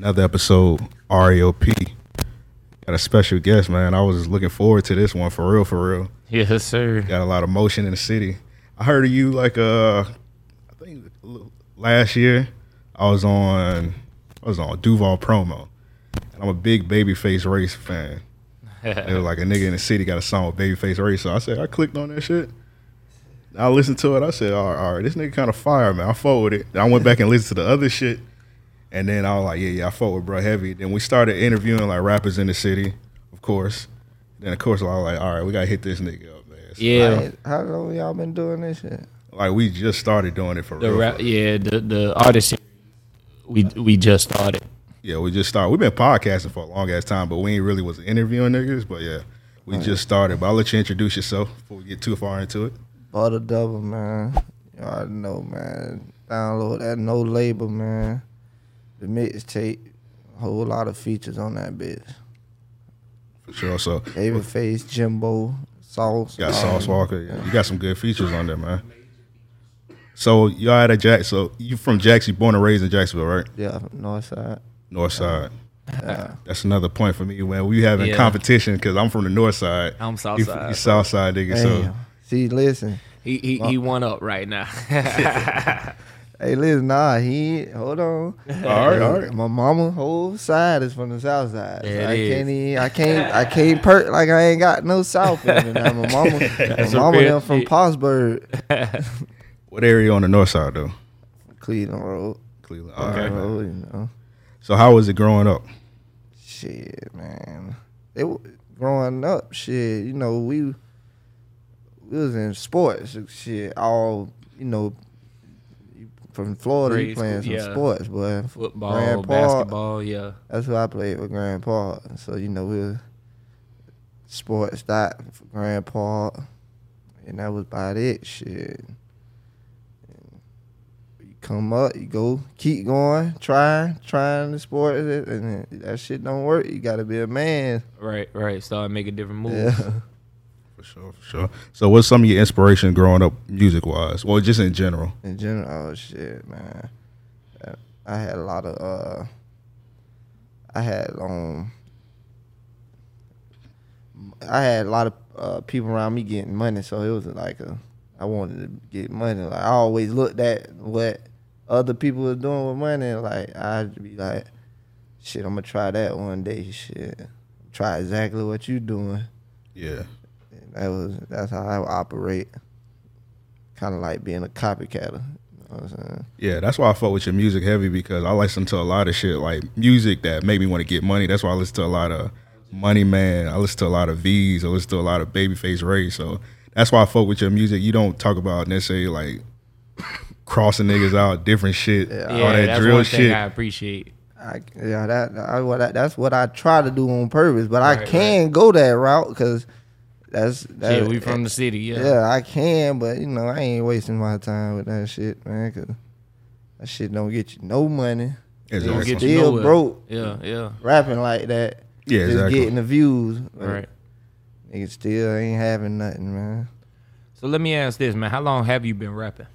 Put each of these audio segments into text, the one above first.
Another episode, RAOP. Got a special guest, man. I was looking forward to this one for real, for real. Yes, sir. Got a lot of motion in the city. I heard of you like uh I think last year. I was on I was on Duval promo. And I'm a big Babyface Race fan. it was like a nigga in the city got a song with Babyface Race. So I said I clicked on that shit. I listened to it. I said, all right, all right, this nigga kind of fire, man. I with it. I went back and listened to the other shit. And then I was like, yeah, yeah, I fought with bro heavy. Then we started interviewing like rappers in the city, of course. Then of course I was like, all right, we gotta hit this nigga up, man. So, Yeah, Hey, how long y'all been doing this shit? Like we just started doing it for the real. rap, for real. yeah, the the artist. We we just started. Yeah, we just started. We've been podcasting for a long ass time, but we ain't really was interviewing niggas. But yeah, we just started. But I'll let you introduce yourself before we get too far into it. Butta Double, man. You already know, man. Download that no label, man. The mixtape, whole lot of features on that bitch. For sure. So Babyface, Jimbo, Sauce. got Sauce Walka. Yeah, you got some good features on there, man. So y'all at a Jack. So you from Jackson, born and raised in Jacksonville, right? Yeah, North Side. North Side. That's another point for me when we having Yeah. competition because I'm from the North Side. I'm South You- Side, You South Side nigga. So See, listen. He he he won up right now. Hey, listen, nah, he hold on. all right, all right. My mama whole side is from the south side. There so I is. can't even, I can't I can't perk like I ain't got no south in me. Now my mama my mama them from Pottsburg, What area on the North Side though? Cleveland Road. Cleveland. Okay. Okay. Road, you know. So how was it growing up? Shit, man. It growing up, shit, you know, we we was in sports, shit, all, you know, from Florida, Grade playing school, some yeah. sports, boy. Football, Grand Park, basketball, yeah. That's who I played with Grandpa. So, you know, we was sports that for Grandpa, And that was about it, shit. And you come up, you go, keep going, try, trying the sport, and that shit don't work. You gotta be a man. Right, right. Start making different moves. Yeah. For sure, for sure. So, what's some of your inspiration growing up, music wise, or just in general? In general, oh shit, man. I had a lot of uh I had um I had a lot of uh, people around me getting money, so it was like a I wanted to get money. Like I always looked at what other people were doing with money, like I'd be like, shit, I'm gonna try that one day. Shit, try exactly what you're doing. Yeah, that was that's how I operate. Kind of like being a copycatter. You know what I'm saying? yeah. That's why I fuck with your music heavy because I listen to a lot of shit like music that make me want to get money. That's why I listen to a lot of Money Man. I listen to a lot of Veeze. I listen to a lot of Babyface Ray. So that's why I fuck with your music. You don't talk about necessarily like crossing niggas out, different shit, Yeah. all Yeah, that that's drill one thing shit. I appreciate. I, yeah, that I, what I, that's what I try to do on purpose, but I Right, can go that route because that's that, Yeah, we from the city. Yeah. yeah. I can, but you know I ain't wasting my time with that shit, man. Cause that shit don't get you no money. Don't Exactly. get Still nowhere. broke. Yeah, yeah. Rapping like that, Yeah, just exactly. getting the views. but Right. Nigga still ain't having nothing, man. So let me ask this, man. How long have you been rapping?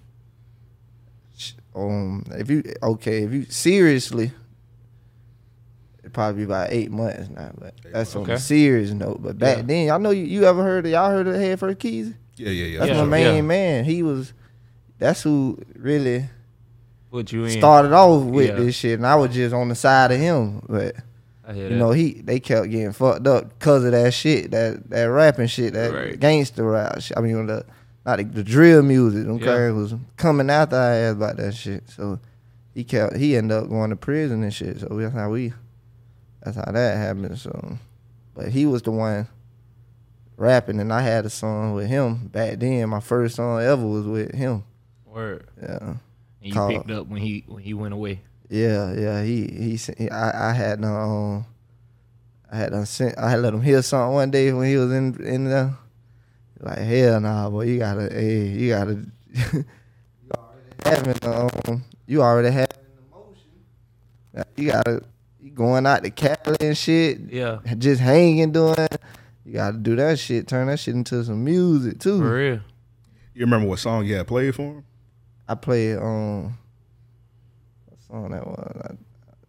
Um, if you okay, if you seriously, it probably be about eight months now. But that's on Okay. a serious note. But back Yeah. then, I know you, you ever heard of y'all heard of Head First Keys? Yeah, yeah, yeah. That's Yeah, my main yeah. man. He was. That's who really Put you in. started off with Yeah. this shit, and I was just on the side of him. But I hear you that. know, he they kept getting fucked up because of that shit, that that rapping shit, that Right. gangster rap. Shit. I mean, the not the, the drill music. Them Yeah. crackers was coming after I ass about that shit. So he kept he ended up going to prison and shit. So that's how we, that's how that happened. So, but he was the one rapping, and I had a song with him back then. My first song ever was with him. Word. Yeah. And you Call- picked up when he when he went away. Yeah, yeah. He he. I I had um, I had done sent. I had let him hear something one day when he was in in the. Like hell nah, boy. You gotta, hey, you gotta. you already having um, you already having emotion. You gotta, going out to Cali and shit. Yeah. Just hanging doing. You gotta do that shit. Turn that shit into some music too. For real. You remember what song you had played for him? I played um, what song that was? I-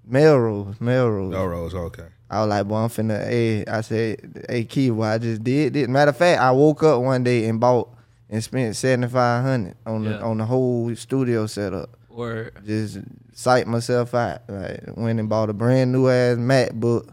Melrose, Melrose. Melrose, okay. I was like, boy, I'm finna, hey, I said, hey, Key, what I just did this. Matter of fact, I woke up one day and bought and spent 7500 on the on the whole studio setup. Word. Just psych myself out. Like, went and bought a brand new ass MacBook,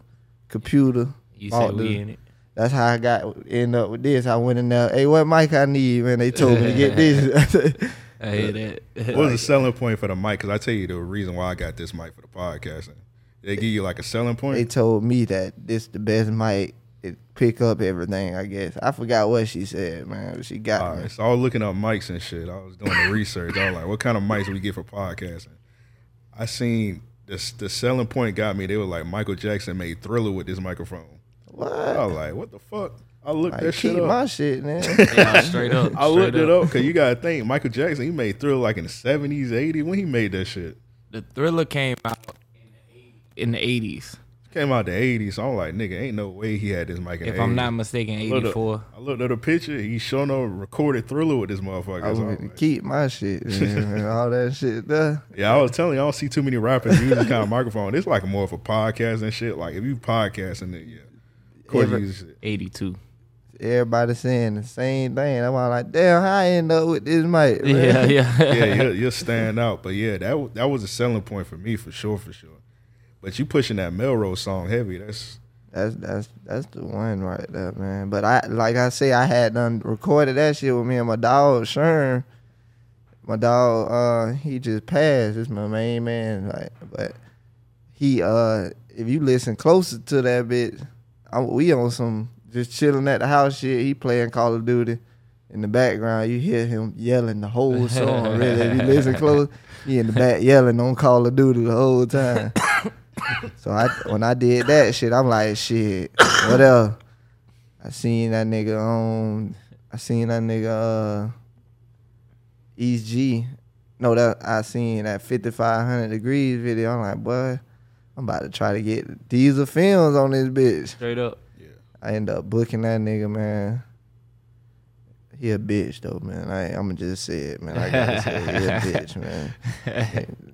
computer. You bought said we the- in it. That's how I got end up with this. I went in there, hey, what mic I need? Man, they told me to get this. I hear that. What was the selling point for the mic? Because I tell you the reason why I got this mic for the podcasting. They give you like a selling point. they told me that this the best mic. It pick up everything. I guess I forgot what she said, man. She got All me. right, so I was looking up mics and shit. I was doing the research. I was like, what kind of mics we get for podcasting? I seen this. The selling point got me. They were like, Michael Jackson made Thriller with this microphone. What? I was like, what the fuck? I looked Like, that keep shit up. my shit, man. Yeah, straight up. I straight looked it up because you gotta think Michael Jackson. He made Thriller like in the seventies, eighties when he made that shit. The thriller came out in the eighties. Came out the eighties. So I'm like, nigga, ain't no way he had this mic in If the I'm 80s. not mistaken, I looked up- four. I looked at the picture. He showing no recorded Thriller with this motherfucker. I So I'm would like- keep my shit, man, and all that shit there. Yeah, I was telling you, I don't see too many rappers using this kind of microphone. It's like more of a podcast and shit. Like if you podcasting it, yeah. Of course, Every- you use it. Eighty two. Everybody saying the same thing. I'm all like, damn, how I end up with this mic? man? Yeah, yeah. yeah, you'll, you'll stand out. But yeah, that wa- that was a selling point for me for sure, for sure. But you pushing that Melrose song heavy. That's That's that's that's the one right there, man. But I like I say, I had done recorded that shit with me and my dog Sherm. My dog, uh, he just passed. It's my main man. Like, but he, uh, if you listen closer to that bit, I, we on some just chilling at the house shit. He playing Call of Duty. In the background, you hear him yelling the whole song. Really, if you listen close, he in the back yelling on Call of Duty the whole time. So I when I did that shit, I'm like, shit, what else? I seen that nigga on I seen that nigga uh East G. No, that I seen that fifty five hundred degrees video. I'm like, boy, I'm about to try to get diesel films on this bitch. Straight up. Yeah. I end up booking that nigga, man. He a bitch though, man. I I'ma just say it, man. I gotta say he a bitch, man.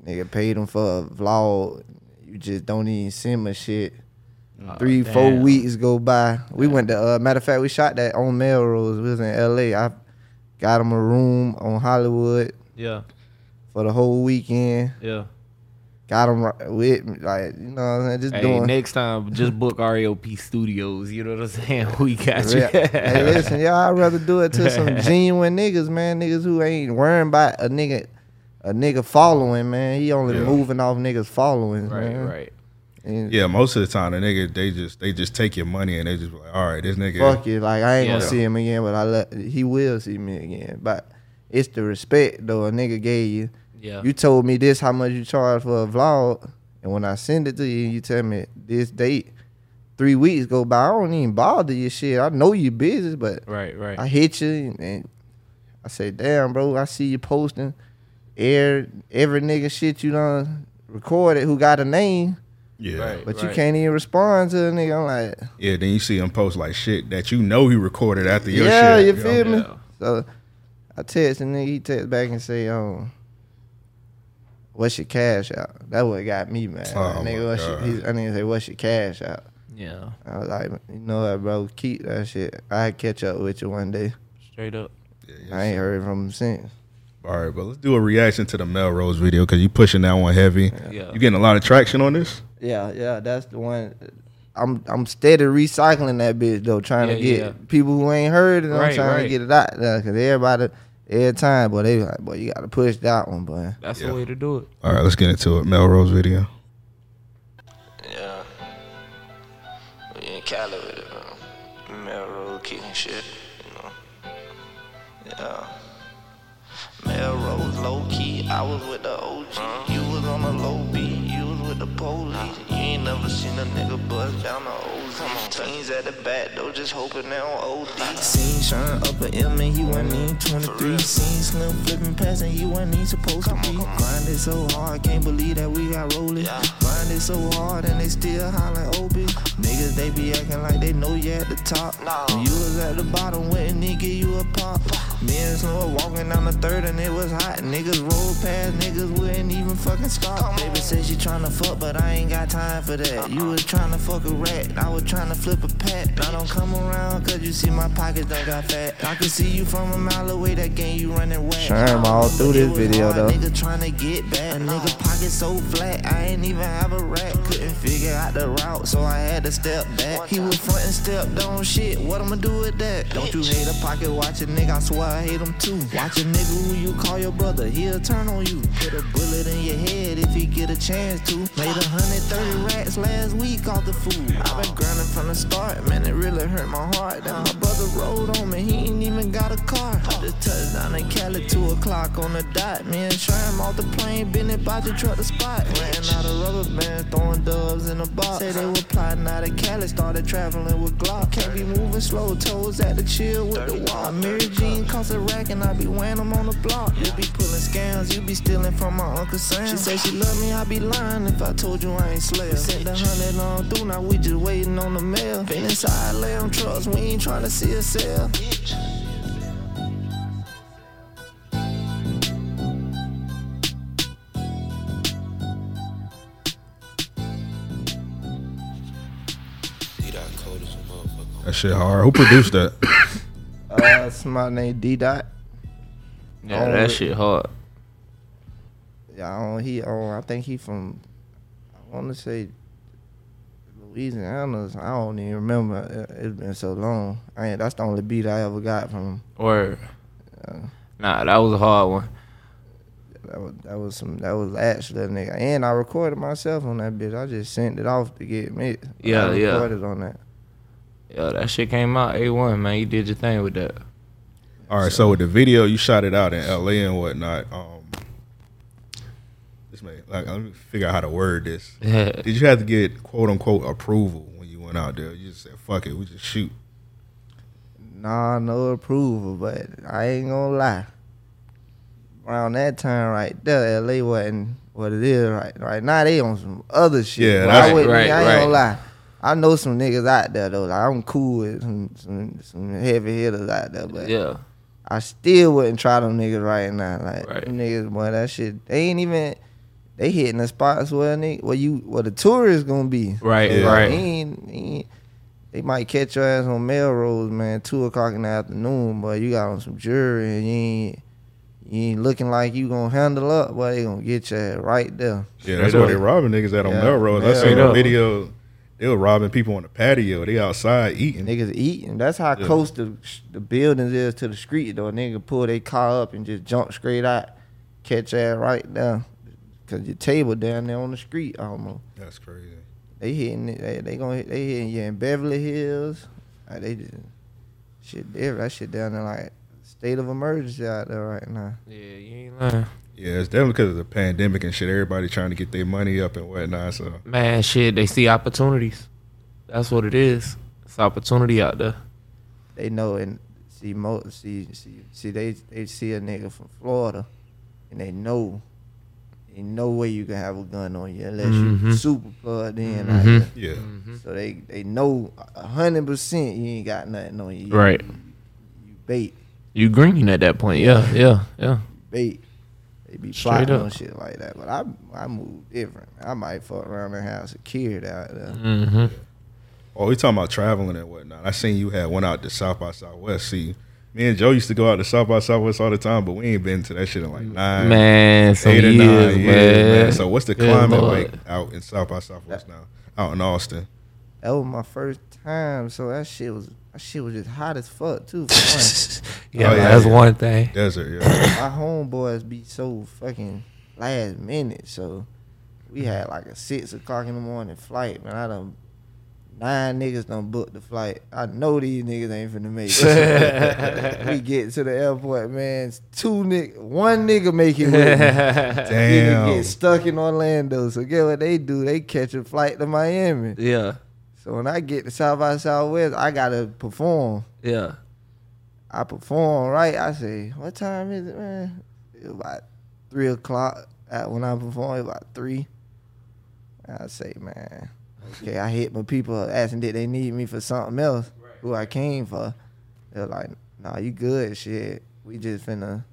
nigga paid him for a vlog. You just don't even send my shit. Three, four Oh, damn. weeks go by. We went to uh, matter of fact, we shot that on Melrose. We was in LA. I got him a room on Hollywood Yeah, for the whole weekend. yeah. Got him with me, like you know what I'm saying, just Hey, doing next time just book REOP Studios. You know what I'm saying? We got you. Yeah. hey, listen, y'all, I'd rather do it to some genuine niggas, man. Niggas who ain't worrying about a nigga, a nigga following, man. He only Yeah. moving off niggas following, right, man. right. And yeah. Most of the time, the nigga they just they just take your money and they just like, all right, this nigga. Fuck it, like I ain't gonna see him again, but I let he will see me again. But it's the respect though a nigga gave you. Yeah. You told me this how much you charge for a vlog, and when I send it to you, you tell me this date. Three weeks go by, I don't even bother your shit. I know you busy, but right, right. I hit you and I say, damn, bro, I see you posting air every nigga shit you done recorded who got a name, Yeah, Right. but you can't even respond to a nigga. I'm like, yeah. Then you see him post like shit that you know he recorded after your yeah, shit. you know? feel me? Yeah. So I text and then he text back and say, um, what's your cash out? That what got me, man. Oh, nigga, what's your, he, I nigga say, what's your cash out? Yeah, I was like, you know what, bro, keep that shit. I catch up with you one day. straight up. Yeah, I ain't heard from him since. All right, but let's do a reaction to the Melrose video because you pushing that one heavy. Yeah. You getting a lot of traction on this? Yeah, yeah, that's the one. I'm I'm steady recycling that bitch though, trying to get yeah. people who ain't heard it. I'm Right, trying to get it out there because everybody every time, but they like, boy, you got to push that one, boy. That's Yeah. the way to do it. All right, let's get into it. Melrose video. Yeah. We in Cali with it, man. Melrose kicking shit, you know. Yeah. Low key, I was with the OG. You was on the low beat, you was with the police. You ain't never seen a nigga bust down the OZ. Teens at the back, though, just hoping they on OD. Seen Sean up at M and he wasn't even 23. Seen Slim flipping past and he wasn't even supposed to be. Grinded so hard, can't believe that we got rolling. Grinded so hard and they still hollering OB. Niggas, they be acting like they know you at the top. When you was at the bottom, wouldn't he give you a pop? Me and were walking down the third and it was hot. Niggas rolled past, niggas wouldn't even fucking stop. Baby said she tryna fuck, but I ain't got time for that. Uh-uh. You was tryna fuck a rat, I was tryna flip a pat. I don't come around cause you see my pockets done got fat. I can see you from a mile away, that game you running wet. Sherm all through this video, though. Nigga tryna get back, A nigga pocket so flat, I ain't even have a rack. Couldn't figure out the route, so I had to step back. He was front and stepped on shit, what I'ma do with that? Don't you hate a pocket watch a nigga, I swear I hate him too. Watch a nigga who you call your brother, he'll turn on you. Put a bullet in your head if he get a chance to. Made a hundred thirty racks last week off the food. i been grinding from the start, man, it really hurt my heart. Then my brother rode on me, he ain't even got a car. I just touched down in Cali, two o'clock on the dot. Me and Sherm off the plane, been about to truck the spot. Ran out of rubber bands, throwing dubs in the box. Said they were plotting out of Cali, started traveling with Glock. Can't be moving slow, toes at the chill with the wall. Mary Jean cost a rack and I be wearing them on the block. You be pulling scams, you be stealing from my Uncle Sam. She said she love me, I be lying if I told you I ain't slave. Sent the hundred on through, now we just waiting on the mail. Been inside lamb trucks, we ain't trying to see a sale. That shit hard. Who produced that? Uh, somebody named D Dot. Yeah, Oh, that it- shit hard. Yeah, I don't, he. Oh, I think he from. I want to say Louisiana. I don't even remember. It- It's been so long. I ain't. That's the only beat I ever got from him. Or nah, that was a hard one. That was that was some. That was actually a nigga. And I recorded myself on that bitch. I just sent it off to get mixed. Yeah, I yeah. recorded on that. Yeah, that shit came out A one, man. You did your thing with that. All right, so with the video, you shot it out in L.A. and whatnot. Um, this may like let me figure out how to word this. Did you have to get quote unquote approval when you went out there? You just said fuck it, we just shoot. Nah, no approval, but I ain't gonna lie. Around that time right there, LA wasn't what it is right right now. They on some other shit. Yeah, that's- I, right, I ain't right. gonna lie. I know some niggas out there though. Like, I'm cool with some, some some heavy hitters out there, but Yeah. I still wouldn't try them niggas right now. Like Right. them niggas, boy, that shit. They ain't even. They hitting the spots where nigga, where you where the tourists gonna be. Right, So, right. He ain't, he ain't, they might catch your ass on Melrose, man, two o'clock in the afternoon, but you got on some jury and you ain't you ain't looking like you gonna handle up, but they gonna get you right there. Yeah, that's Straight where they robbing niggas at on Yeah, Melrose. I seen a video. They were robbing people on the patio. They outside eating. Niggas eating. That's how Yeah. close the the buildings is to the street though. A nigga pull their car up and just jump straight out, catch ass right there. Cause your table down there on the street almost. That's crazy. They hitting it. They, they gonna hit, they hitting you in Beverly Hills. Like they just shit there. That shit down there like state of emergency out there right now. Yeah, you ain't lying. Yeah, it's definitely because of the pandemic and shit. Everybody trying to get their money up and whatnot. So Man, shit, they see opportunities. That's what it is. It's opportunity out there. They know and see mo see see see they they see a nigga from Florida, and they know. Ain't no way you can have a gun on you unless you Mhm. super plugged in. out Mhm. there. yeah, So they they know a hundred percent you ain't got nothing on you. You- Right. You bait. You green at that point. Yeah, yeah, yeah. bait. They be Straight plotting up. on shit like that. But I I move different. I might fuck around and have security out there. Mm-hmm. Oh, we talking about traveling and whatnot. I seen you had went out to South by Southwest. See, Me and Joe used to go out to South by Southwest all the time, but we ain't been to that shit in like mm. nine, Man, some eight or nine man. years, man. So what's the Good climate Lord. like out in South by Southwest now? Out in Austin. That was my first time, so that shit was that shit was just hot as fuck too. For. Yeah, Oh, yeah, that's yeah. one thing. Desert, yeah. my homeboys be so fucking last minute, so we had like a six o'clock in the morning flight, man. I done nine niggas done booked the flight. I know these niggas ain't finna make it. we get to the airport, man. Two nigg, one nigga make it with me. Nigga Damn. get stuck in Orlando. So get what they do? They catch a flight to Miami. yeah, So when I get to South by Southwest, I gotta perform. yeah. I perform right. I say, what time is it, man? It was about three o'clock. At when I perform, it about three. I say, man, okay. I hit my people asking did they need me for something else, who I came for. They're like, nah, you good, shit. We just finna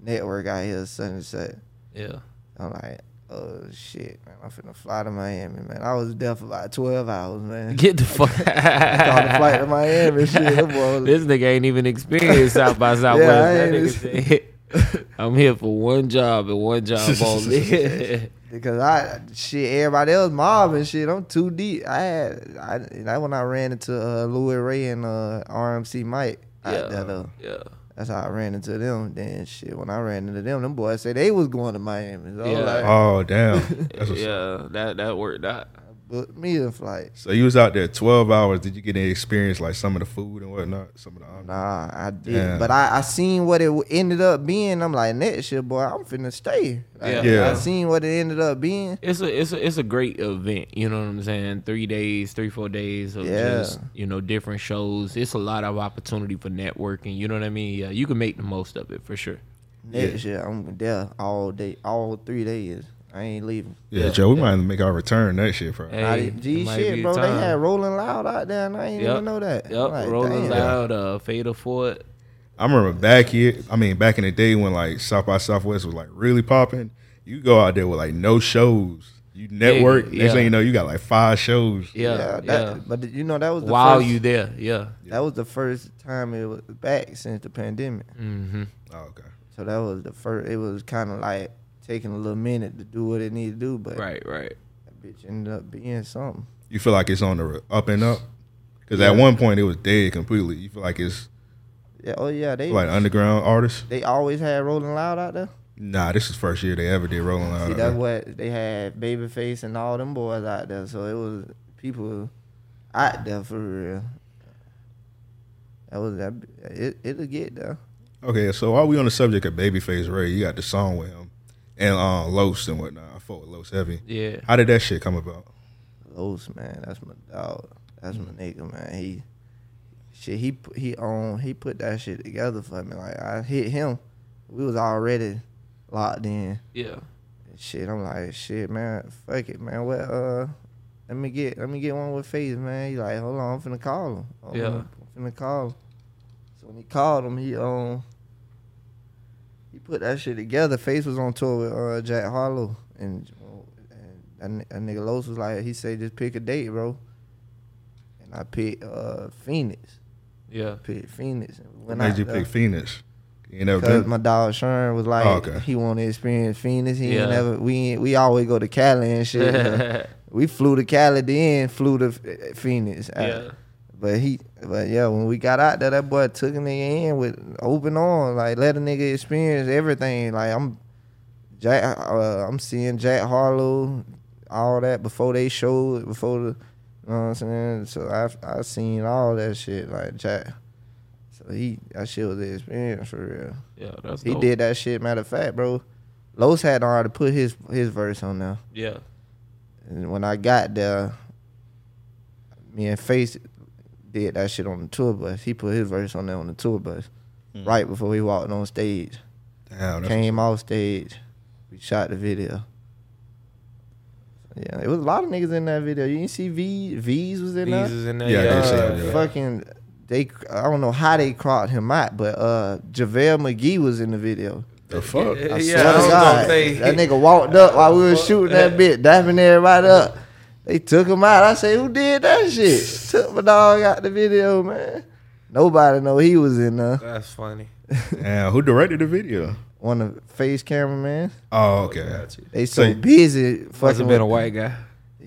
network out here, such and such. Yeah. I'm like, oh shit, man, I'm finna fly to Miami, man. I was there for about twelve hours, man. Get the fuck Caught a flight to Miami, shit. This nigga ain't even experienced South by Southwest. I that nigga said, I'm here for one job and one job only. Because I shit, everybody else mobbing shit. I'm too deep. I had I that when I ran into uh, Louis Ray and uh, RMC Mike. out there, yeah, though. yeah. That's how I ran into them. Then shit, when I ran into them, them boys said they was going to Miami. So Yeah. like, Oh damn. That's Yeah, that that worked out. Booked me a flight. So you was out there twelve hours. Did you get any experience like some of the food and whatnot? Some of the Nah, I did, Damn. but I, I seen what it ended up being. I'm like, next year, boy, I'm finna stay. Like, Yeah. Yeah. I seen what it ended up being. It's a it's a it's a great event. You know what I'm saying? Three days, three four days of Yeah. just you know different shows. It's a lot of opportunity for networking. You know what I mean? Yeah, you can make the most of it for sure. Next year, I'm there all day, all three days. I ain't leaving. yeah, Yeah, Joe, we yeah. might make our return that shit, bro. Hey, I G shit, be bro. They had Rolling Loud out there, and I ain't Yep. even know that. Yep, Like, Rolling damn. Loud, uh, Fatal Fort. I remember back here. I mean, back in the day when like South by Southwest was like really popping. You go out there with like no shows. You network. Yeah, Next thing yeah. you know, you got like five shows. Yeah, Yeah, yeah. that, but you know that was the While first, you there, yeah. that was the first time it was back since the pandemic. Mm-hmm. Oh, okay. So that was the first. It was kind of like taking a little minute to do what it needed to do, but Right, right. that bitch ended up being something. You feel like it's on the up and up? Because at one point it was dead completely. You feel like it's Yeah, oh yeah, they like underground artists? they always had Rolling Loud out there. Nah, this is first year they ever did Rolling Loud. See, that's what they had Babyface and all them boys out there. So it was people out there for real. That was that. It it'll get there. Okay, so while we on the subject of Babyface Ray, you got the song with him and uh, Los and whatnot. I fought with Los heavy. Yeah. How did that shit come about? Los man, that's my dog. That's my nigga, man. He shit. He pu- he on he put that shit together for me. Like I hit him. We was already locked in. Yeah. And Shit, I'm like, shit, man, fuck it, man. What, uh, let me get, let me get one with Face, man. He like, hold on, I'm finna call him. I'm Yeah. finna- I'm finna call him. So when he called him, he um, he put that shit together. Face was on tour with uh Jack Harlow, and, and that, ni- nigga Los was like, he said, just pick a date, bro. And I picked uh Phoenix. Yeah. Picked Phoenix. And when made I, you pick Phoenix? You ain't never Cause been? my dog Sherm was like, Oh, okay. he want to experience Phoenix. He Yeah. ain't never. We ain't- we always go to Cali and shit. we flew to Cali, then flew to Phoenix. Yeah. But he, but yeah, when we got out there, that boy took a nigga in with open arms, like let a nigga experience everything. Like I'm, Jack, uh, I'm seeing Jack Harlow, all that before they showed, before the, you know what I'm saying. So I I seen all that shit like Jack. So he that shit was the experience for real. Yeah. That's He dope. did that shit. Matter of fact, bro, Los had already put his his verse on there. Yeah. And when I got there, me and Face did that shit on the tour bus. He put his verse on there on the tour bus right before he walked on stage. Damn, Came off stage, we shot the video. Yeah, it was a lot of niggas in that video. You didn't see V Veeze was in there. These is in there. Yeah, I Yeah. did see Uh, that, yeah. fucking they I don't know how they cropped him out, but uh JaVale McGee was in the video. the fuck. I Yeah, swear I to God, that nigga walked up while we were shooting that bit, dapping everybody up. They took him out. I say, who did that shit? Took my dog out the video, man. Nobody know he was in there. That's funny. And who directed the video? One of the face cameraman. Oh, okay. They so, So- busy Must fucking have been a with- white guy.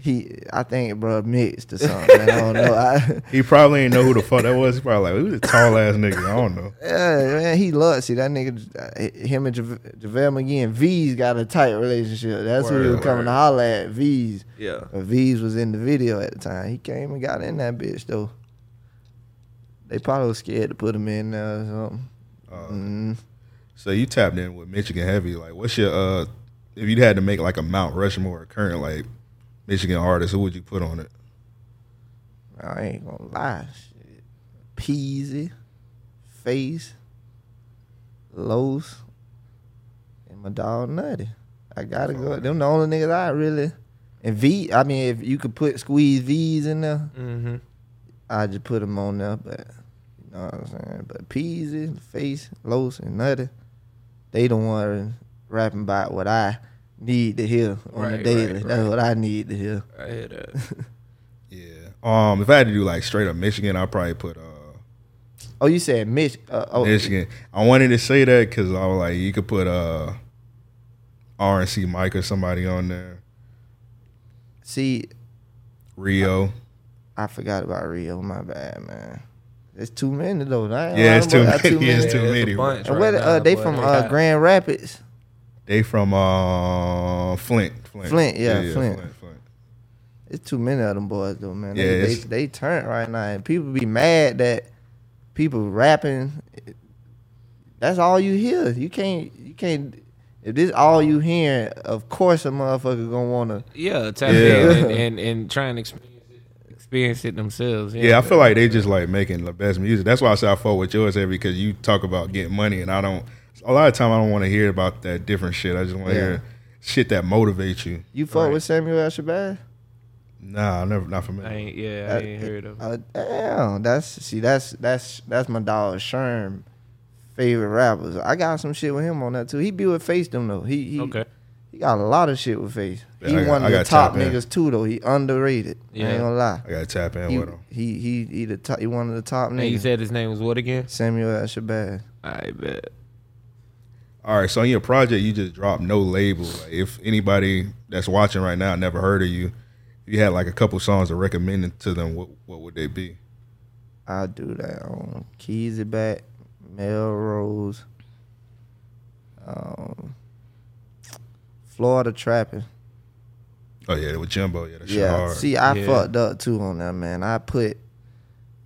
He, I think, bro, mixed or something. man. I don't know. I, He probably ain't know who the fuck that was. He probably like, who's a tall ass nigga? I don't know. yeah, man, he loves. See that nigga, uh, him and Jave- JaVale McGee and Veeze got a tight relationship. That's who he was Word, coming to holler at. Veeze. Yeah. But Veeze was in the video at the time. He came and got in that bitch though. They probably was scared to put him in there or something. Mm. So you tapped in with Michigan Heavy. Like, what's your uh? If you had to make like a Mount Rushmore current like Michigan artist, who would you put on it? I ain't gonna lie. Shit. Peezy, Face, Los, and my dog Nutty. I gotta go. Them the only niggas I really. And V, I mean, if you could put squeeze Veeze in there, Mm-hmm. I just put them on there. But you know what I'm saying. But Peezy, Face, Los, and Nutty, they the one rapping about what I need to hear on Right, the daily. right. That's what I need to hear. I hear that. Yeah. Um, if I had to do like straight up Michigan, I'd probably put uh Oh, you said Mich? Uh, oh, Michigan. I wanted to say that because I was like, you could put uh RMC Mike or somebody on there. See, Rio. I forgot about Rio. My bad, man. It's too many though. Yeah, it's too lying, but many. It's too Yeah, many. a bunch And where right uh, now, they boy. from They uh, got- Grand Rapids. They from uh Flint. Flint. Flint, yeah, Flint. Flint. It's too many of them boys though, man. Yeah, They, they they turn right now, and people be mad that people rapping. That's all you hear. You can't. You can't. If this all you hearing, of course a motherfucker gonna wanna. Yeah, tap Yeah. in and, and, and try and experience it, experience it themselves. Yeah, I feel like they just like making the best music. That's why I say I fought with yours every because you talk about getting money, and I don't. A lot of time I don't want to hear about that different shit. I just want to Yeah. hear shit that motivates you. You fuck Right. with Samuel L. Shabazz? Nah, I never not familiar. I ain't, yeah, I ain't heard of. it. Uh, damn, that's see, that's that's that's my dog Sherm favorite rappers. I got some shit with him on that too. He be with Face them though. He he, Okay. he got a lot of shit with Face. Yeah, he I got- one I of the top tap in. niggas too though. He underrated. Yeah. I ain't gonna lie. I gotta tap in He, with him. he he he the top, he one of the top niggas. And you niggas. said his name was what again? Samuel L. Shabazz. I bet. All right, so in your project, you just dropped no label. Like, if anybody that's watching right now never heard of you, if you had like a couple songs to recommend to them, what what would they be? I'll do that on Keys It Back, Melrose, um, Florida Trapping. Oh yeah, with Jimbo. Yeah, that's Yeah. hard. See, I Yeah. fucked up too on that, man. I put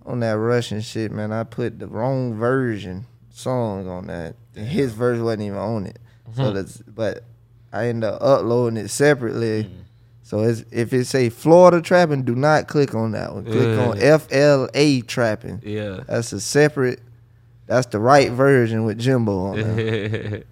on that Russian shit, man. I put the wrong version song on that. And his version wasn't even on it. Mm-hmm. So that's but I ended up uploading it separately. Mm-hmm. So it's, if it say Florida trapping, do not click on that one. Click on FLA trapping. Yeah. That's a separate. That's the right version with Jimbo on there.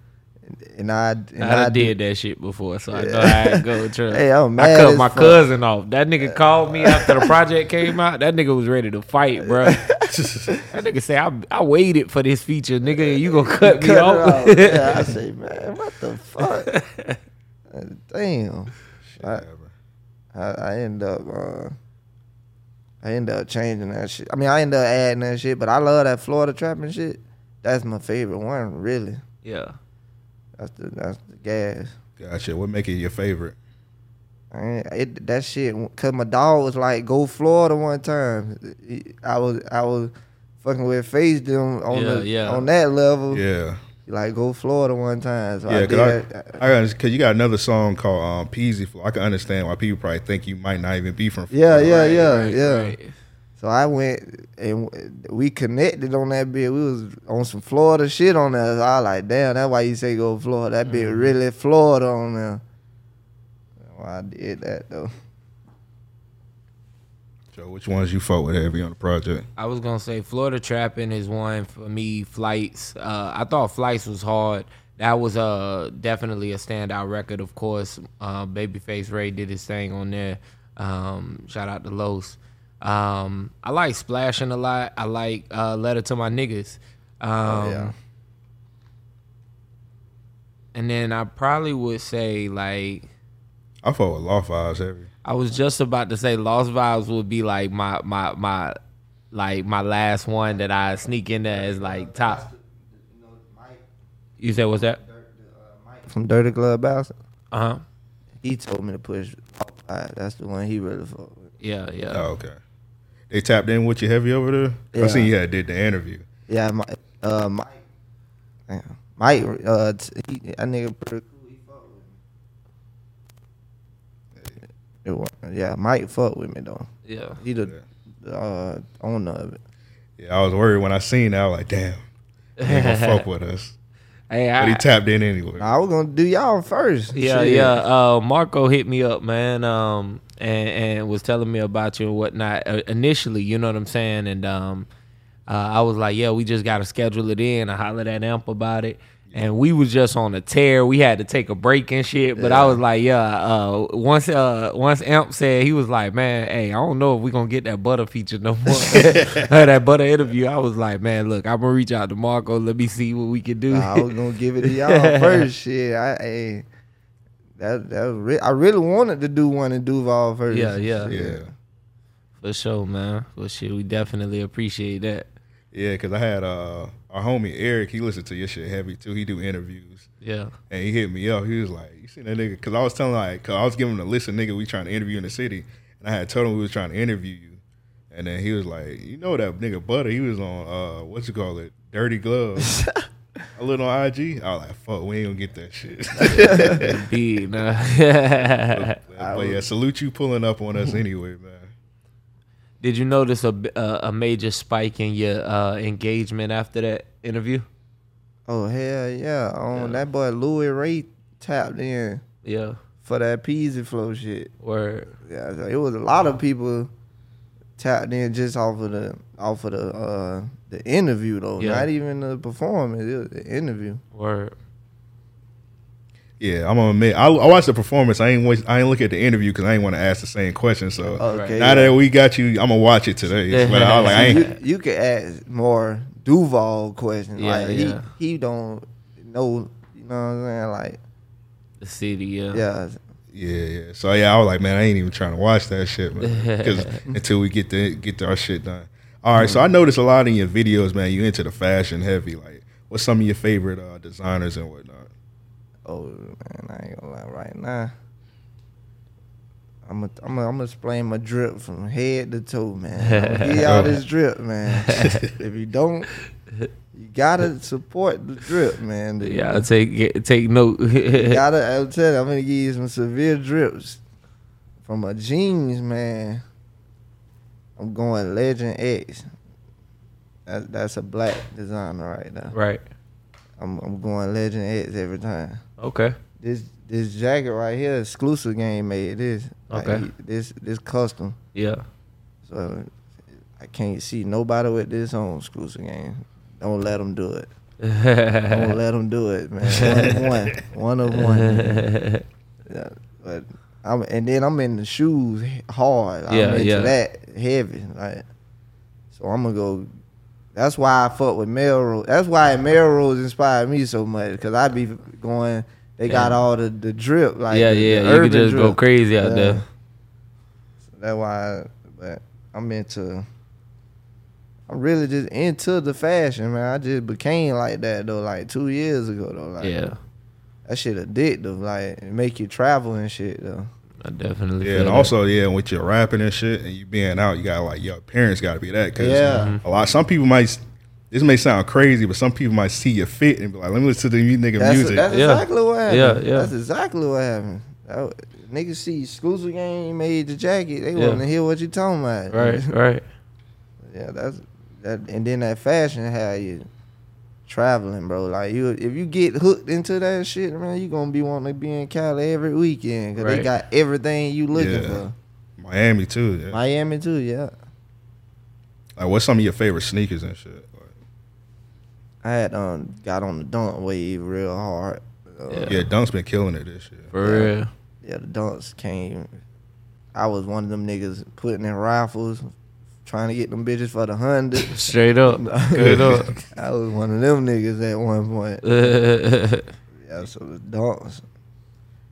And I and I, I do- did that shit before, so I know how it go. Trust. Hey, I'm I cut my fuck. cousin off. That nigga called me after the project came out. That nigga was ready to fight, bro. that nigga say, I, I waited for this feature, nigga. and You gonna cut me cut it off? off. yeah, I say, man, what the fuck? Uh, Damn. I, I, I end up uh, I end up changing that shit. I mean, I end up adding that shit, but I love that Florida trapping shit. That's my favorite one, really. yeah. That's the that's the gas. Gotcha. What make it your favorite? I it, that shit, cause my dog was like, "Go Florida" one time. I was I was fucking with Face them on Yeah, the yeah. on that level. Yeah. Like go Florida one time. So I Yeah, did cause that. I, I, cause you got another song called um, Peezy Flow. I can understand why people probably think you might not even be from. Yeah, Florida. yeah, yeah, Right, yeah. right. So I went and we connected on that bit. We was on some Florida shit on there. So I like, damn, that's why you say go Florida. That Mm-hmm. bit really Florida on there. Well, I did that though. So which ones you fought with heavy on the project? I was gonna say Florida Trapping is one for me. Flights. Uh, I thought Flights was hard. That was uh definitely a standout record. Of course, uh, Babyface Ray did his thing on there. Um, shout out to Los. Um, I like Splashing a lot. I like uh, Letter to My Niggas. Um, yeah. And then I probably would say like I fought with Law Fives heavy. I was just about to say Lost Vibes would be like my my my like my last one that I sneak in there is like top. You said what's that? From Dirty Glove Bastard. Uh huh. He told me to push. Alright, that's the one he really fucked with. Yeah, yeah. Oh, okay. They tapped in with you heavy over there. I seen you had did the interview. Yeah, my, Uh, Mike. Damn. Mike. Uh, t- he, that nigga pretty cool. He fuck with me. It wa- yeah, Mike fuck with me though. Yeah. He the uh, owner of it. Yeah, I was worried when I seen that. I was like, damn, he ain't gonna fuck with us. Hey, But he tapped in anyway. I was gonna do y'all first. yeah, Shit. yeah. Uh, Marco hit me up, man, um, and and was telling me about you and whatnot. Uh, initially, you know what I'm saying, and um, uh, I was like, yeah, we just got to schedule it in. I hollered at Amp about it. And we was just on a tear. We had to take a break and shit. But I was like, yeah. Uh, once uh, once Amp said he was like, man, hey, I don't know if we gonna get that Butta feature no more. that Butta interview. I was like, man, look, I'm gonna reach out to Marco. Let me see what we can do. Nah, I was gonna give it to y'all first. Shit, I hey, that that was re- I really wanted to do one in Duval first. Yeah, yeah. yeah, For sure, man. For sure, we definitely appreciate that. Yeah. Because I had uh, our homie Eric. He listened to your shit heavy too. He do interviews. Yeah, And he hit me up. He was like, "You seen that nigga?" Because I was telling like, cause I was giving him a list of nigga we trying to interview in the city, and I had told him we was trying to interview you, and then he was like, "You know that nigga Butta? He was on uh, what you call it, Dirty Gloves." I looked on IG. I was like, "Fuck, we ain't gonna get that shit." big nah. but yeah, salute you pulling up on us anyway, man. Did you notice a a major spike in your uh, engagement after that interview? Oh hell yeah! On that boy Louis Ray tapped in Yeah, for that Peezy flow shit. or Yeah, so it was a lot of people tapped in just off of the off of the uh the interview though. Yeah. Not even the performance, it was the interview. or Yeah, I'm gonna admit, I, I watched the performance. I ain't waste, I ain't look at the interview because I ain't want to ask the same question. So Okay. now that we got you, I'm gonna watch it today. But I was like, I ain't. you, you could ask more Duval questions. Yeah, like yeah. he he don't know you know what I'm saying? Like the city? Yeah, yeah. Yeah, yeah. So yeah, I was like, man, I ain't even trying to watch that shit, man. Because until we get the get our shit done. All right. So I noticed a lot in your videos, man. You into the fashion heavy. Like, what's some of your favorite uh, designers and whatnot? Oh man, I ain't gonna lie right now. I'm gonna I'm gonna I'm gonna explain my drip from head to toe, man. Give y'all this drip, man. if you don't, you gotta support the drip, man. The- yeah. Take get- take note. you gotta. I'm telling you, I'm gonna give you some severe drips from my jeans, man. I'm going Legend X. That, that's a black designer right now. right. I'm I'm going Legend X every time. Okay. This this jacket right here, exclusive game made this. Like, Okay. he- this this custom. Yeah. So I can't see nobody with this on exclusive game. Don't let them do it. Don't let them do it, man. One of one, one of one. Yeah, but I'm and then I'm in the shoes hard. I'm Yeah, into yeah. that heavy. Like so I'm gonna go that's why I fuck with Melrose. That's why Melrose inspired me so much because I'd be going. They got all the, the drip like yeah, the- the yeah. You urban could just go crazy out Yeah. there. So that's why. I, but I'm into. I'm really just into the fashion, man. I just became like that though, like two years ago though. Like, Yeah. that shit addictive. Like make you travel and shit though. I definitely. Yeah, feel and that. also yeah, with your rapping and shit, and you being out, you got like your appearance got to be that. Cause Yeah. Mm-hmm. a lot. Some people might. This may sound crazy, but some people might see your fit and be like, "Let me listen to the nigga That's, music." that's Yeah. exactly what happened. Yeah, yeah. That's exactly what happened. That, niggas see exclusive game made the jacket. They Yeah. want to hear what you talking about. Right. Right. Yeah, that's that, and then that fashion how you traveling, bro. Like you, if you get hooked into that shit, man, you gonna be wanting to be in Cali every weekend because Right. they got everything you looking Yeah. for. Miami too. Yeah. Miami too, yeah. Like, what's some of your favorite sneakers and shit? Like, I had um got on the dunk wave real hard. Uh, Yeah. yeah, Dunk's been killing it this year. For real. yeah, the dunks came. I was one of them niggas putting in rifles, trying to get them bitches for the hundred. Straight up. Straight up. I was one of them niggas at one point. Yeah, so the dunks,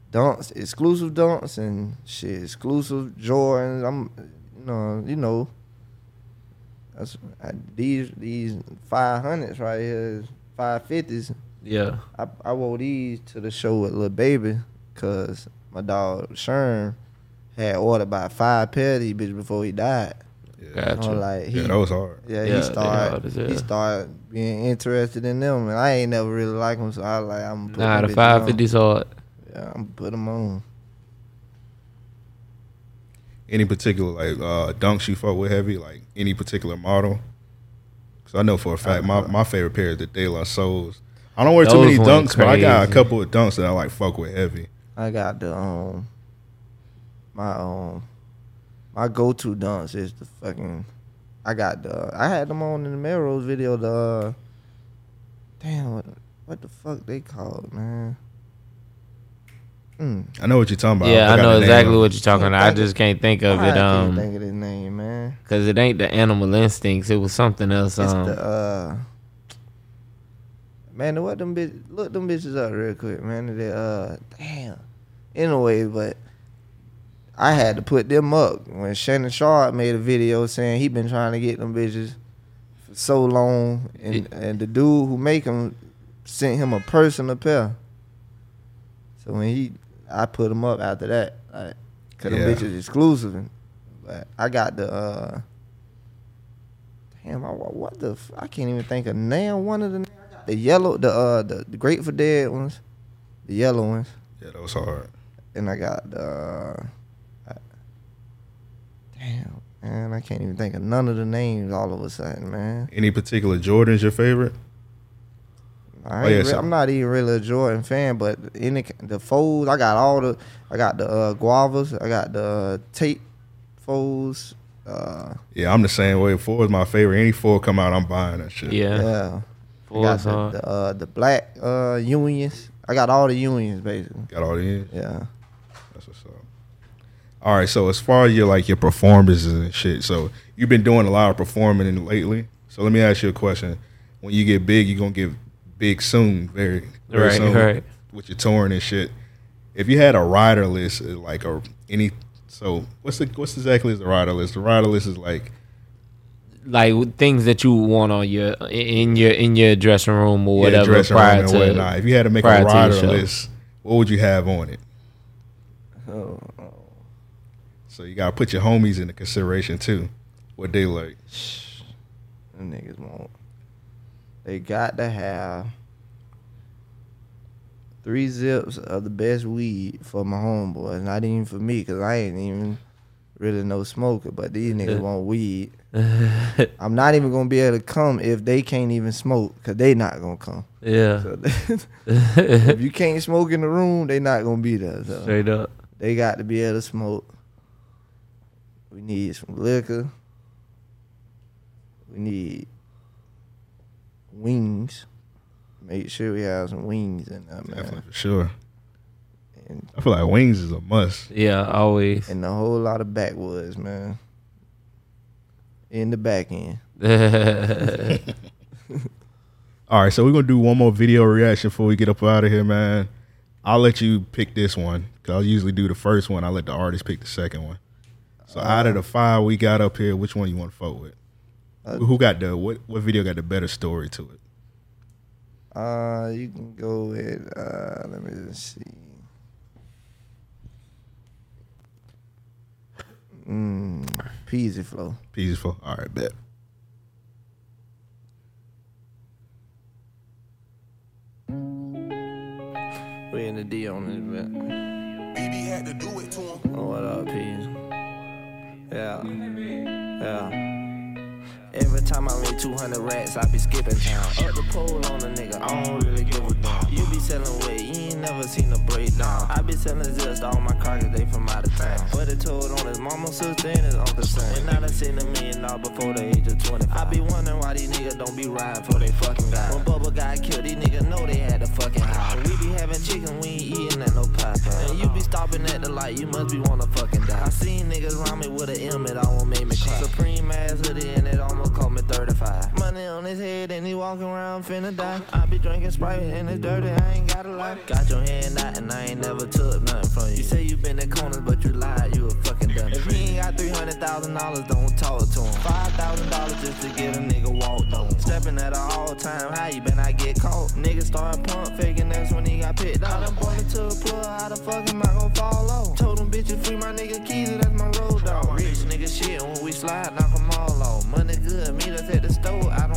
dunks, exclusive dunks and shit, exclusive Jordans. I'm, you know, you know, That's I, these these five hundreds right here, five fifties. Yeah. I I wore these to the show with Lil Baby, cause my dog Sherm had ordered about five pair of these bitches before he died. Yeah, Gotcha. So like he, yeah that was hard. yeah, Yeah, he they started hard as he started being interested in them, and I ain't never really liked them, so I like I'm put Nah, them the bitches five on. fifties hard. Yeah, I'm put them on. Any particular like uh, dunks you fuck with heavy? Like any particular model? Because I know for a fact my, my favorite pair is the De La Souls. I don't wear too many went dunks, but I got a couple of dunks that I like fuck with heavy. I got the um my um my go to dunks is the fucking I got the I had them on in the Melrose video the uh, damn what what the fuck they called man. Mm. I know what you're talking about. Yeah, I forgot know the name exactly what you're talking about. I just can't think of I it. can't Um, think of his name, man. cause it ain't the animal instincts. It was something else. It's Um, the uh man. What them bitch? Look them bitches up real quick, man. They uh damn. Anyway, but I had to put them up when Shannon Sharpe made a video saying he been trying to get them bitches for so long, and and the dude who make them sent him a personal pair. So when he, I put them up after that, like, cause Yeah. them bitches exclusive. But I got the. uh Damn, I, what the? f- I can't even think of name one of the the yellow, the uh, the, the Grateful Dead ones, the yellow ones, Yeah, that was hard. and I got the. I- damn, man, I can't even think of none of the names all of a sudden, man. Any particular Jordans your favorite? I Oh, ain't yeah, re- so- I'm not even really a Jordan fan, but any the folds, I got all the, I got the uh, guavas, I got the uh, tape folds. Uh, Yeah, I'm the same way. Four is my favorite. Any four come out, I'm buying that shit. yeah, yeah, I Four got is the, hard. the, uh, the black uh, unions. I got all the unions basically. Got all the unions. Yeah. That's what's up. All right, so as far as your like your performances and shit, so you've been doing a lot of performing in lately. So let me ask you a question: When you get big, you're gonna get big soon, very, very Right, soon, right. with your touring and shit. If you had a rider list, uh, like a any, so what's the what's exactly is the rider list? The rider list is like like things that you want on your in your in your dressing room or yeah, whatever dressing prior room to. whatnot. If you had to make a rider list, what would you have on it? Oh, So you gotta put your homies into consideration too. What they like. them niggas won't. They got to have three zips of the best weed for my homeboys. Not even for me, cause I ain't even really no smoker. But these niggas want weed. I'm not even gonna be able to come if they can't even smoke, cause they not gonna come. yeah, So if you can't smoke in the room, they not gonna be there. So straight up. they got to be able to smoke. We need some liquor. We need wings. Make sure we have some wings in there, Definitely man. for sure. And, I feel like wings is a must. Yeah, always. and a whole lot of backwoods, man. In the back end. All right, so we're gonna do one more video reaction before we get up out of here, man. I'll let you pick this one because I'll usually do the first one. I'll let the artist pick the second one. So out of the five we got up here, which one you want to fuck with? Uh, Who got the what? What video got the better story to it? Uh, you can go with. Uh, let me just see. Mm, Peezy flow. Peaceful. All right, bet. We in the D on this bit. BB had to do it to him. Oh, what up, Peas? Yeah. Yeah. Every time I make 200 racks, I be skipping town. Up the pole on a nigga, I don't really give a damn. You be selling weight, you ain't never seen a breakdown. I be selling just all my crackers, they from out of town. But it told on his mama, sister, and his uncle son. And I seen a million dollars before the age of 25. I be wondering why these niggas don't be riding finna die. I be drinking Sprite and it's dirty, I ain't got a lie. Got your hand out and I ain't never took nothing from you. You say you been in corners, but you lied, you a fucking dummy. If he ain't got $300,000, don't talk to him. $5,000 just to get a nigga walked on. Stepping at an all time high, you been I get caught. Nigga start pump faking, that's when he got picked up. I done bought to a plug, how the fuck am I gon' fall off? Told them bitches free my nigga Keezy, that's my road dog. Rich nigga shit, when we slide, knock 'em all off. Money good, meet us at the store, I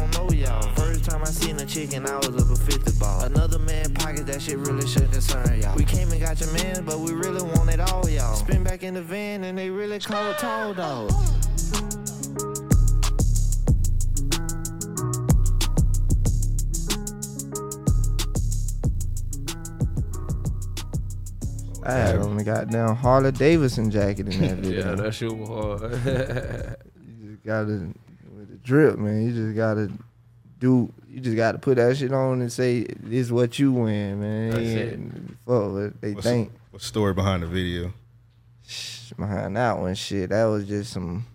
chicken, I was up a 50 ball. Another man pocket, that shit really should concern y'all. We came and got your man, but we really want it all, y'all. Spin back in the van and they really cold tall dogs. I had on the goddamn Harley Davidson jacket in that video. Yeah, that shit was hard. You just gotta with the drip, man. You just gotta do. You just gotta put that shit on and say this is what you win, man. That's it. Fuck what they What's, think. the story behind the video? Behind that one, shit, that was just some.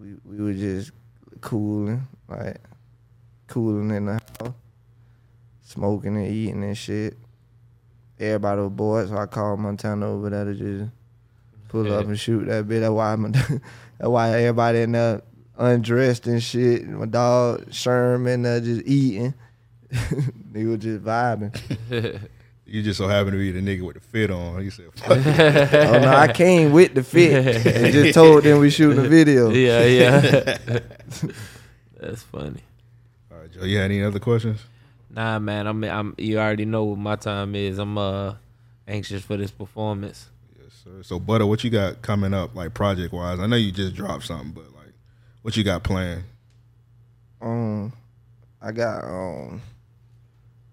We we were just cooling, like cooling in the house, smoking and eating and shit. Everybody was bored, so I called Montana over there to just pull up and shoot that bit. That's why I'm, that's why everybody in there undressed and shit. My dog Sherman there just eating. they were just vibing. You just so happen to be the nigga with the fit on. You said, fuck it. oh no, I came with the fit and just told them we shooting a video. yeah, yeah. That's funny. All right, Joe, you had any other questions? Nah, man. I'm. I'm. You already know what my time is. I'm uh anxious for this performance. Yes, sir. So, Butta, what you got coming up, like project wise? I know you just dropped something, but like, what you got planned? Um, I got um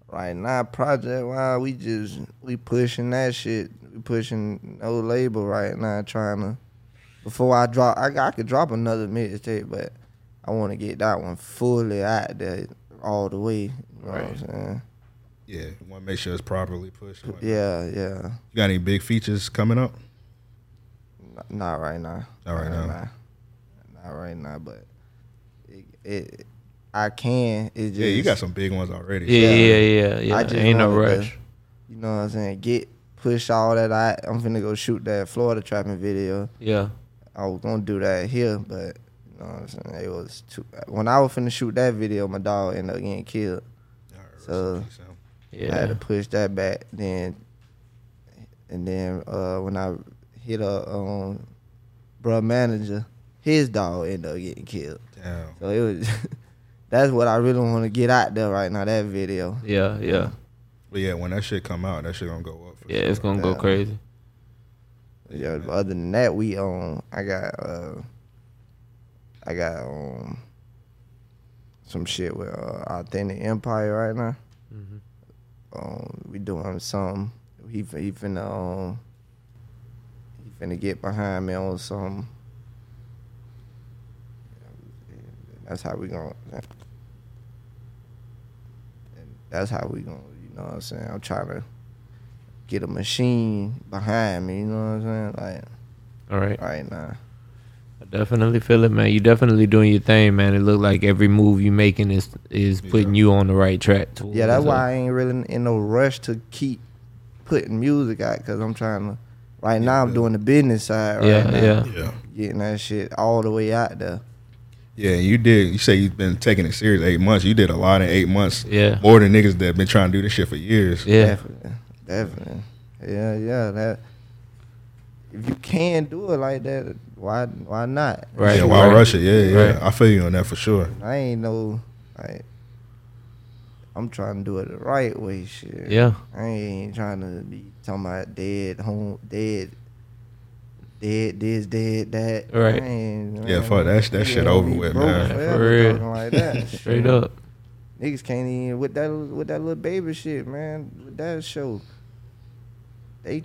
right now project wise we just we pushing that shit. We pushing no label right now, trying to before I drop. I I could drop another mixtape, but I want to get that one fully out there all the way. You know what I'm saying? Yeah, you want to make sure it's properly pushed. and whatnot. Yeah, yeah. You got any big features coming up? Not right now. Not right now. Not right now, but it, it I can. It just Yeah, you got some big ones already. Yeah, yeah, yeah, yeah. I just Ain't no wanted to, rush. you know what I'm saying? Get push all that out. I'm finna go shoot that Florida trapping video. Yeah. I was gonna do that here, but you know what I'm saying? It was too. When I was finna shoot that video, my dog ended up getting killed. All right, So- in peace, Sam. Yeah. I had to push that back. Then, and then uh, when I hit a um, bruh manager, his dog ended up getting killed. Damn. So it was. that's what I really want to get out there right now. That video. Yeah, yeah. But yeah, when that shit come out, that shit gonna go up. For Yeah, sure. it's gonna go crazy. Yeah. but Other than that, we um, I got uh, I got um, some shit with uh, Authentic Empire right now. Mhm. Um, we doing something. He fin- he finna um, he finna get behind me on some. That's how we going. That's how we going. You know what I'm saying? I'm trying to get a machine behind me. You know what I'm saying? Like All right. right now. I definitely feel it, man. You definitely doing your thing, man. It look like every move you making is is putting you on the right track. towards, Yeah, that's why I ain't really in no rush to keep putting music out because I'm trying to. Right now, I'm doing the business side. Right Yeah, now. yeah. Yeah. Getting that shit all the way out there. Yeah, you did. You say you've been taking it serious eight months. You did a lot in eight months. Yeah. More than niggas that been trying to do this shit for years. Yeah. Definitely, definitely. Yeah, yeah. That if you can do it like that, why why not? Right. Yeah, why right. rush it? Yeah, yeah. Right. I feel you on that for sure. I ain't no like. I'm trying to do it the right way, shit. Yeah. I ain't trying to be talking about dead home, dead, dead this, dead that. Right. I ain't, Yeah, fuck that- that nigga shit over with, broke man. forever For real. Like that. Straight up. Niggas can't even with that with that little baby shit, man. With that show, they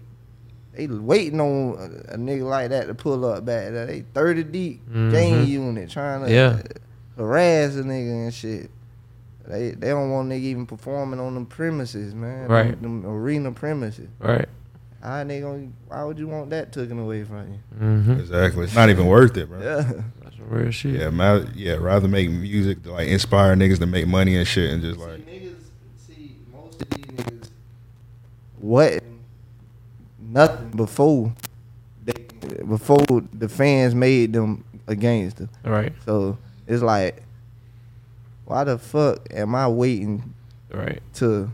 they waiting on a, a nigga like that to pull up back there. They thirty deep gang Mhm. unit trying to Yeah. harass a nigga and shit. They they don't want nigga even performing on them premises, man. Right. Them, them arena premises. Right. How they gonna? Why would you want that taken away from you? Mm-hmm. Exactly. It's not even worth it, bro. Yeah. That's Real shit. Yeah, ma- yeah. Rather make music to like inspire niggas to make money and shit, and just like niggas see most of these niggas what nothing before they before the fans made them a gangster. Right. So it's like, why the fuck am I waiting Right. to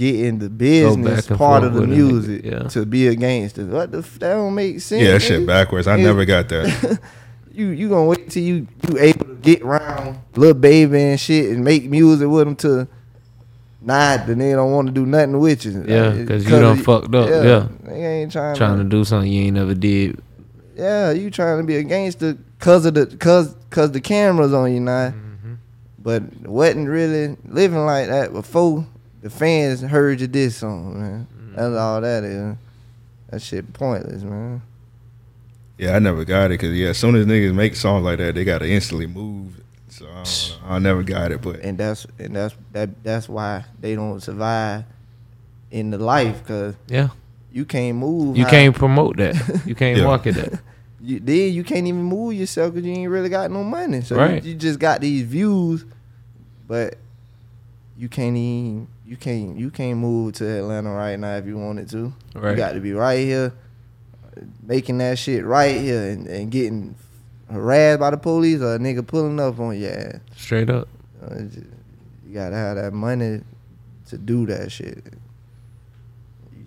get in the business part of the with a nigga, music yeah. to be a gangster? What the f- that don't make sense. yeah, that shit backwards. I never got that. you you gonna wait till you you able to get around Lil Baby and shit and make music with them to not then they don't want to do nothing with you. Yeah, because you done you- fucked up, yeah. they ain't trying, Trying to to. do something you ain't never did. Yeah, you trying to be a gangster cause of the cause cause the cameras on you now. Mm-hmm. But wasn't really living like that before the fans heard you this song, man. Mm-hmm. That's all that is. That shit pointless, man. Yeah, I never got it because yeah, as soon as niggas make songs like that, they gotta instantly move. So I, don't know. I never got it, but and that's and that's that that's why they don't survive in the life because Yeah. you can't move. You how- can't promote that. You can't Yeah. market that. You, then you can't even move yourself because you ain't really got no money. So Right. you, you just got these views, but you can't even you can't you can't move to Atlanta right now if you wanted to. Right. You got to be right here, making that shit right here and, and getting harassed by the police or a nigga pulling up on your ass. Straight up. Uh, just- you gotta have that money to do that shit. You,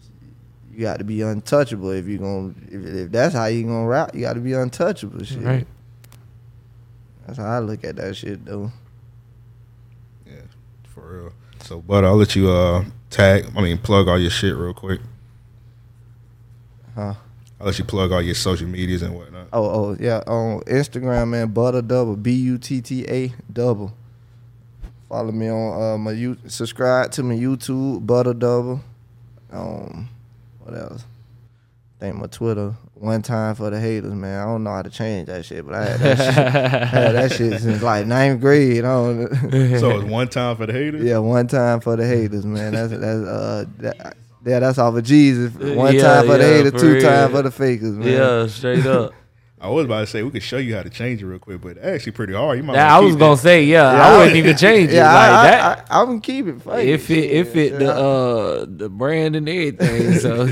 you got to be untouchable if you gonna if, if that's how you gonna rap. You got to be untouchable. Shit. Right. That's how I look at that shit though. yeah, for real. So, but I'll let you uh tag. I mean, plug all your shit real quick. Huh? I'll let you plug all your social medias and whatnot. Oh, oh yeah. On Instagram, man, Butta Double b u t t a double. Follow me on uh, my you subscribe to my YouTube Butta Double. Um, what else? I think my Twitter one time for the haters, man. I don't know how to change that shit, but I had that shit, I had that shit since like ninth grade. I don't. So it's one time for the haters. yeah, one time for the haters, man. That's that's uh. That, yeah, that's off of Jesus. One Yeah, time for the yeah, haters, for two real. time for the fakers, man. Yeah, straight up. I was about to say we could show you how to change it real quick, but actually pretty hard. You might. That, I was gonna that. say, yeah, Yeah, I I- wouldn't even change it Yeah, like I, that. I, I, I'm keeping fake. if it if it the uh the brand and everything. So,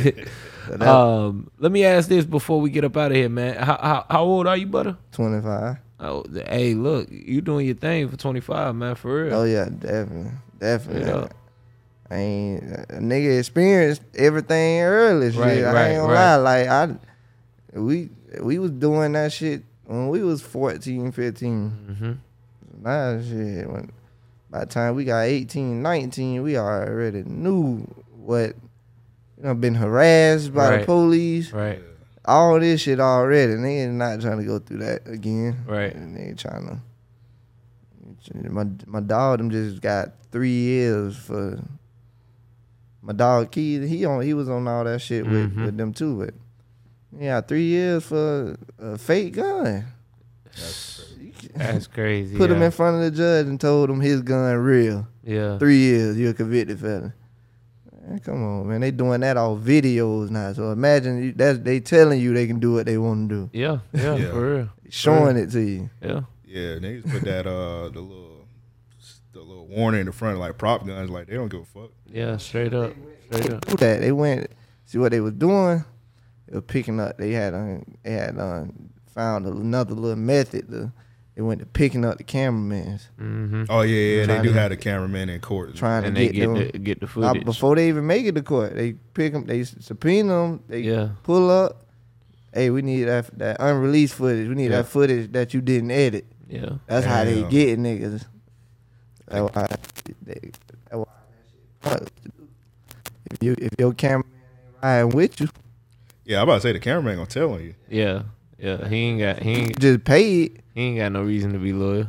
um, let me ask this before we get up out of here, man. How how, how old are you, Butta? 25. Oh, hey, look, you doing your thing for twenty five, man, for real. Oh yeah, definitely, definitely. Yeah. I ain't a nigga experienced everything early. Shit. Right, I right, ain't gonna right. lie. Like I, we we was doing that shit when we was 14, 15. Mm-hmm. Nah, shit. When by the time we got 18, 19, we already knew what. You know, been harassed by the Right. police. Right, all this shit already. And they ain't not trying to go through that again. Right. And they trying to. My my dog them just got three years for. My dog Key, he on he was on all that shit with, Mhm. with them too, but yeah, three years for a fake gun. that's crazy. Put him yeah. in front of the judge and told him his gun real. Yeah, Three years, you're a convicted felon. Man, come on, man. They doing that off videos now. So imagine you, that's they telling you they can do what they want to do. yeah, yeah, Yeah. for real. Showing it to you. Yeah, Yeah, niggas put that uh the little the little warning in the front like prop guns, like they don't give a fuck. yeah, straight up, straight up. do that. They went see what they was doing. They were picking up. They had uh, they had uh, found another little method. To, they went to picking up the cameramans, Mm-hmm. Oh yeah, yeah, they do to- have the cameraman in court. trying And to they get, get them. the get the Now, footage. before they even make it to court, they pick them. They subpoena them. They Yeah. pull up. Hey, we need that that unreleased footage. We need Yeah. that footage that you didn't edit. yeah, That's how they Damn. get niggas. That's why they, that's why that shit If you if your cameraman ain't riding with you, Yeah, I'm about to say the cameraman gonna tell on you. yeah, yeah. He ain't got he ain't, just pay it. he ain't got no reason to be loyal.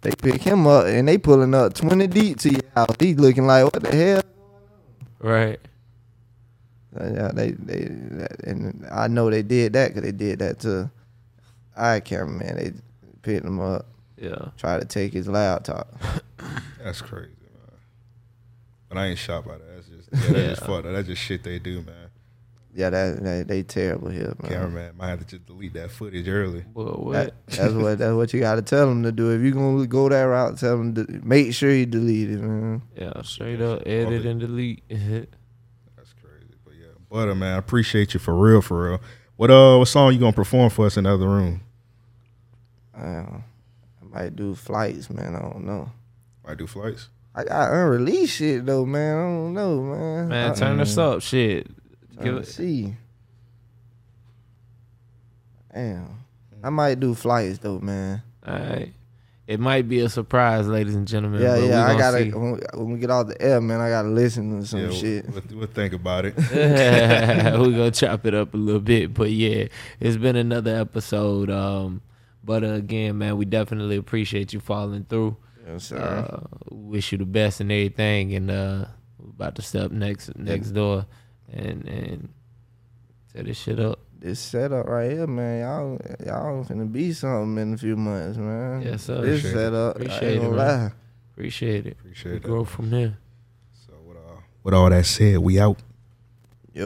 They pick him up and they pulling up twenty deep to your house. He looking like what the hell? right. Uh, Yeah, they they and I know they did that because they did that to our cameraman. They picked him up, Yeah. tried to take his laptop. That's crazy, man. But I ain't shocked by that. That's just yeah, that's just Yeah. fucked. up. That's just shit they do, man. Yeah, that, that they terrible here, man. Cameraman might have to just delete that footage early. Well, what? That, that's what that's what you got to tell them to do. If you gonna go that route, tell them to make sure you delete it, man. yeah, straight up edit and delete. That's crazy. But yeah, Butta man, I appreciate you for real, for real. What uh, what song you gonna perform for us in the other room? Uh, I might do flights, man. I don't know. Might do flights. I got unreleased shit though, man. I don't know, man. Man, turn us up, shit. Give Let's it. see. Damn. I might do flights though, man. All right. It might be a surprise, ladies and gentlemen. Yeah, but yeah. I gotta see. when, when we get off the air, man. I gotta listen to some yeah, shit. We'll, we'll think about it. We're gonna chop it up a little bit, but yeah, it's been another episode. Um, but uh, again, man, we definitely appreciate you following through. Yes, sir. Uh, wish you the best and everything, and uh, about to step next next door and and set this shit up. this setup right here, man, y'all y'all finna be something in a few months, man. Yes, sir. This Appreciate it. setup, I Appreciate ain't it, gonna man. lie. Appreciate it. Appreciate We it. grow from there. So with all with all that said, we out.